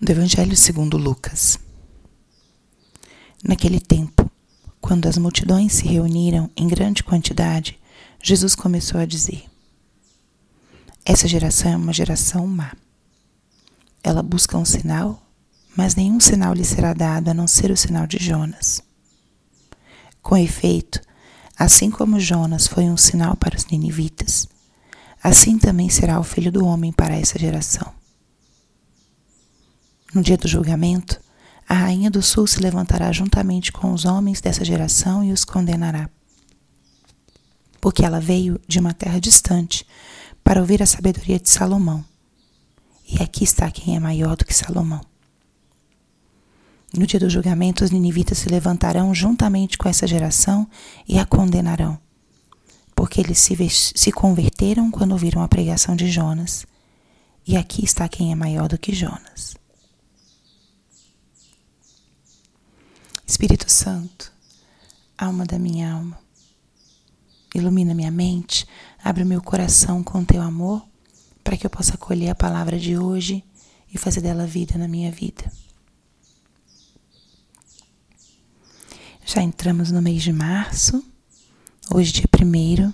do Evangelho segundo Lucas. Naquele tempo, quando as multidões se reuniram em grande quantidade, Jesus começou a dizer: Essa geração é uma geração má. Ela busca um sinal, mas nenhum sinal lhe será dado a não ser o sinal de Jonas. Com efeito, assim como Jonas foi um sinal para os ninivitas, assim também será o filho do homem para essa geração. No dia do julgamento, a rainha do sul se levantará juntamente com os homens dessa geração e os condenará. Porque ela veio de uma terra distante para ouvir a sabedoria de Salomão. E aqui está quem é maior do que Salomão. No dia do julgamento, os ninivitas se levantarão juntamente com essa geração e a condenarão, porque eles se, se converteram quando ouviram a pregação de Jonas. E aqui está quem é maior do que Jonas. Espírito Santo, alma da minha alma, ilumina minha mente, abre meu coração com teu amor, para que eu possa acolher a palavra de hoje e fazer dela vida na minha vida. Já entramos no mês de março, hoje, dia 1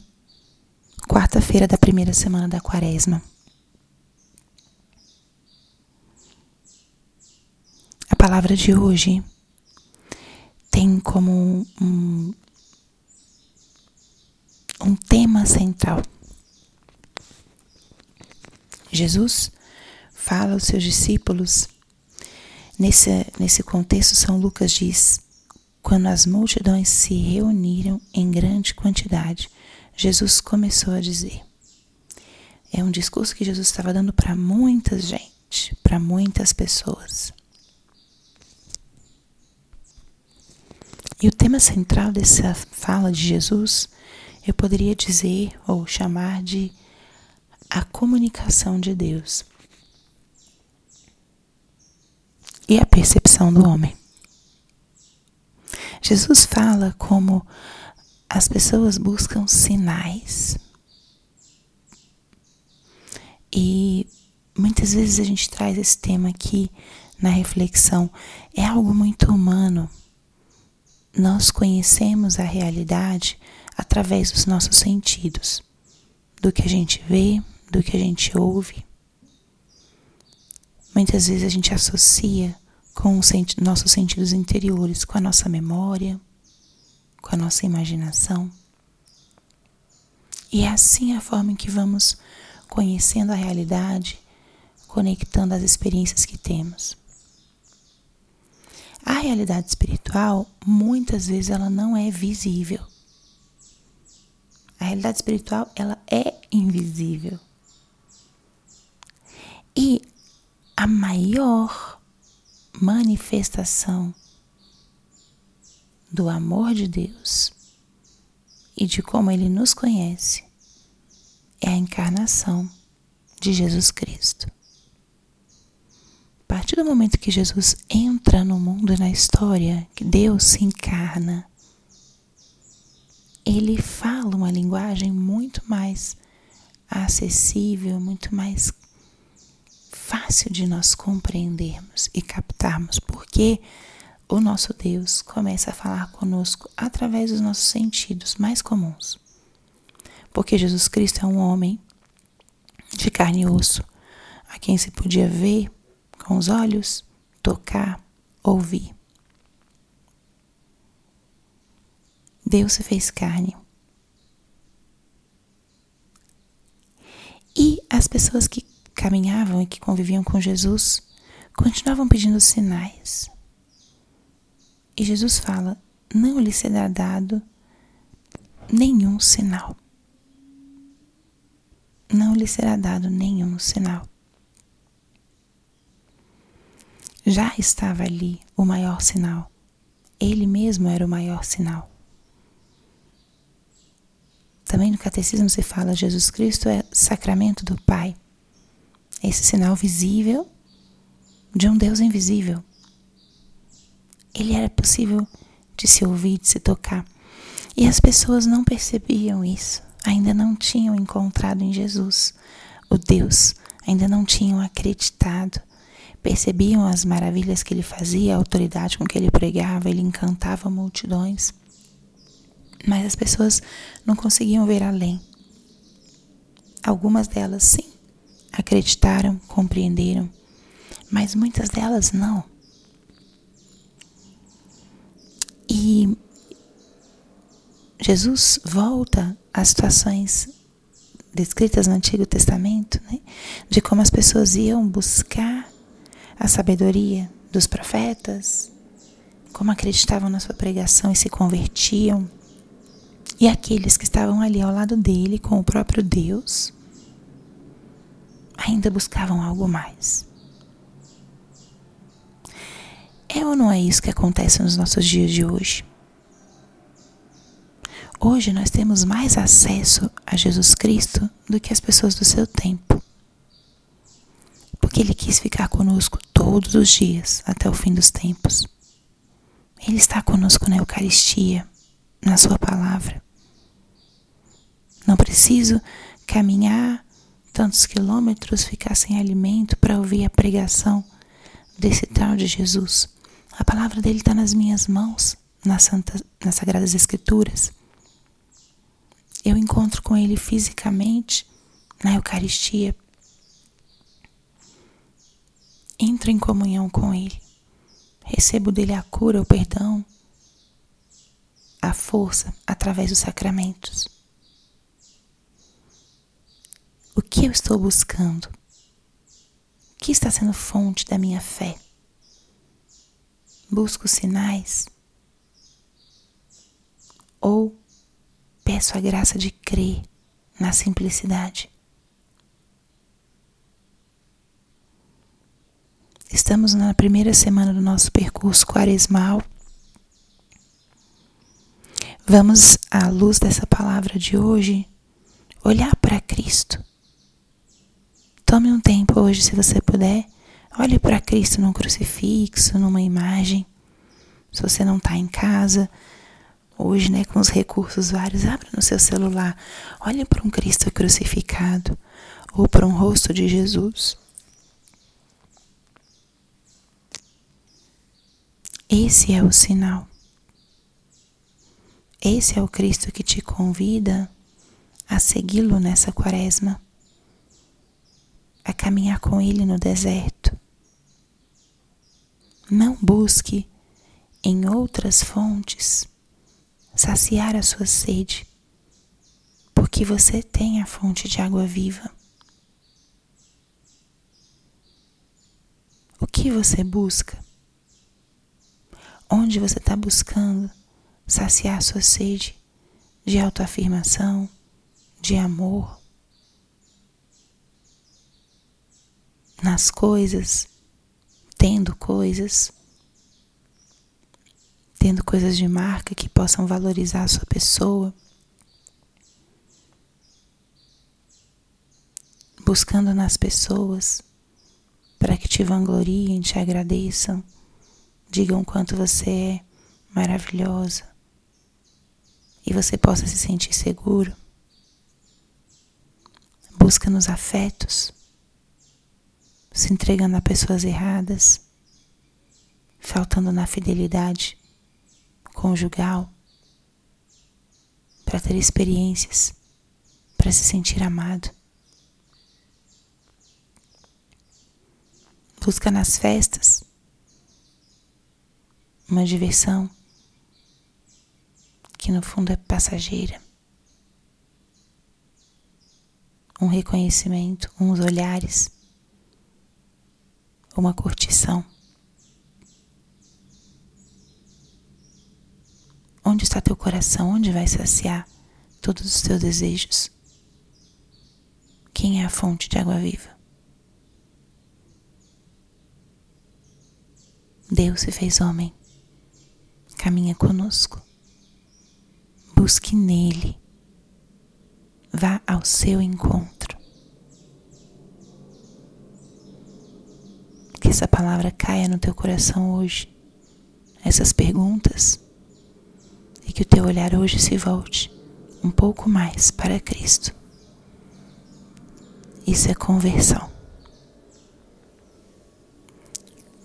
quarta-feira da primeira semana da quaresma. A palavra de hoje tem como um, um tema central. Jesus fala aos seus discípulos, nesse, nesse contexto, São Lucas diz: quando as multidões se reuniram em grande quantidade, Jesus começou a dizer. É um discurso que Jesus estava dando para muita gente, para muitas pessoas. E o tema central dessa fala de Jesus, eu poderia dizer ou chamar de a comunicação de Deus e a percepção do homem. Jesus fala como as pessoas buscam sinais. E muitas vezes a gente traz esse tema aqui na reflexão. É algo muito humano nós conhecemos a realidade através dos nossos sentidos, do que a gente vê, do que a gente ouve. Muitas vezes a gente associa com os nossos sentidos interiores, com a nossa memória, com a nossa imaginação. E é assim a forma em que vamos conhecendo a realidade, conectando as experiências que temos. A realidade espiritual, muitas vezes, ela não é visível. A realidade espiritual, ela é invisível. E a maior manifestação do amor de Deus e de como Ele nos conhece é a encarnação de Jesus Cristo partir do momento que Jesus entra no mundo e na história, que Deus se encarna, ele fala uma linguagem muito mais acessível, muito mais fácil de nós compreendermos e captarmos, porque o nosso Deus começa a falar conosco através dos nossos sentidos mais comuns. Porque Jesus Cristo é um homem de carne e osso, a quem se podia ver com os olhos, tocar, ouvir. Deus se fez carne. E as pessoas que caminhavam e que conviviam com Jesus continuavam pedindo sinais. E Jesus fala: não lhe será dado nenhum sinal. Não lhe será dado nenhum sinal já estava ali o maior sinal. Ele mesmo era o maior sinal. Também no catecismo se fala Jesus Cristo é sacramento do Pai. Esse sinal visível de um Deus invisível. Ele era possível de se ouvir, de se tocar. E as pessoas não percebiam isso, ainda não tinham encontrado em Jesus o Deus, ainda não tinham acreditado percebiam as maravilhas que ele fazia, a autoridade com que ele pregava, ele encantava multidões. Mas as pessoas não conseguiam ver além. Algumas delas, sim, acreditaram, compreenderam, mas muitas delas não. E Jesus volta às situações descritas no Antigo Testamento, né, de como as pessoas iam buscar a sabedoria dos profetas, como acreditavam na sua pregação e se convertiam, e aqueles que estavam ali ao lado dele com o próprio Deus ainda buscavam algo mais. É ou não é isso que acontece nos nossos dias de hoje? Hoje nós temos mais acesso a Jesus Cristo do que as pessoas do seu tempo. Porque Ele quis ficar conosco todos os dias até o fim dos tempos. Ele está conosco na Eucaristia, na Sua palavra. Não preciso caminhar tantos quilômetros, ficar sem alimento para ouvir a pregação desse tal de Jesus. A palavra dele está nas minhas mãos, nas, Santa, nas Sagradas Escrituras. Eu encontro com ele fisicamente na Eucaristia. Entro em comunhão com ele. Recebo dele a cura, o perdão, a força através dos sacramentos. O que eu estou buscando? O que está sendo fonte da minha fé? Busco sinais? Ou peço a graça de crer na simplicidade? Estamos na primeira semana do nosso percurso quaresmal. Vamos, à luz dessa palavra de hoje, olhar para Cristo Tome um tempo hoje, se você puder. Olhe para Cristo num crucifixo, numa imagem. Se você não está em casa, hoje, né, com os recursos vários, abra no seu celular. Olhe para um Cristo crucificado ou para um rosto de Jesus. Esse é o sinal. Esse é o Cristo que te convida a segui-lo nessa quaresma a caminhar com Ele no deserto. Não busque em outras fontes saciar a sua sede, porque você tem a fonte de água viva. O que você busca? Onde você está buscando saciar sua sede de autoafirmação, de amor? nas coisas, tendo coisas, tendo coisas de marca que possam valorizar a sua pessoa, buscando nas pessoas para que te vangloriem, te agradeçam, digam quanto você é maravilhosa e você possa se sentir seguro. Busca nos afetos se entregando a pessoas erradas, faltando na fidelidade conjugal, para ter experiências, para se sentir amado. Busca nas festas uma diversão que no fundo é passageira. Um reconhecimento, uns olhares uma curtição. Onde está teu coração? Onde vai saciar todos os teus desejos? Quem é a fonte de água viva? Deus se fez homem, caminha conosco. Busque nele, vá ao seu encontro. essa palavra caia no teu coração hoje, essas perguntas, e que o teu olhar hoje se volte um pouco mais para Cristo. Isso é conversão.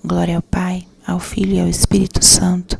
Glória ao Pai, ao Filho e ao Espírito Santo,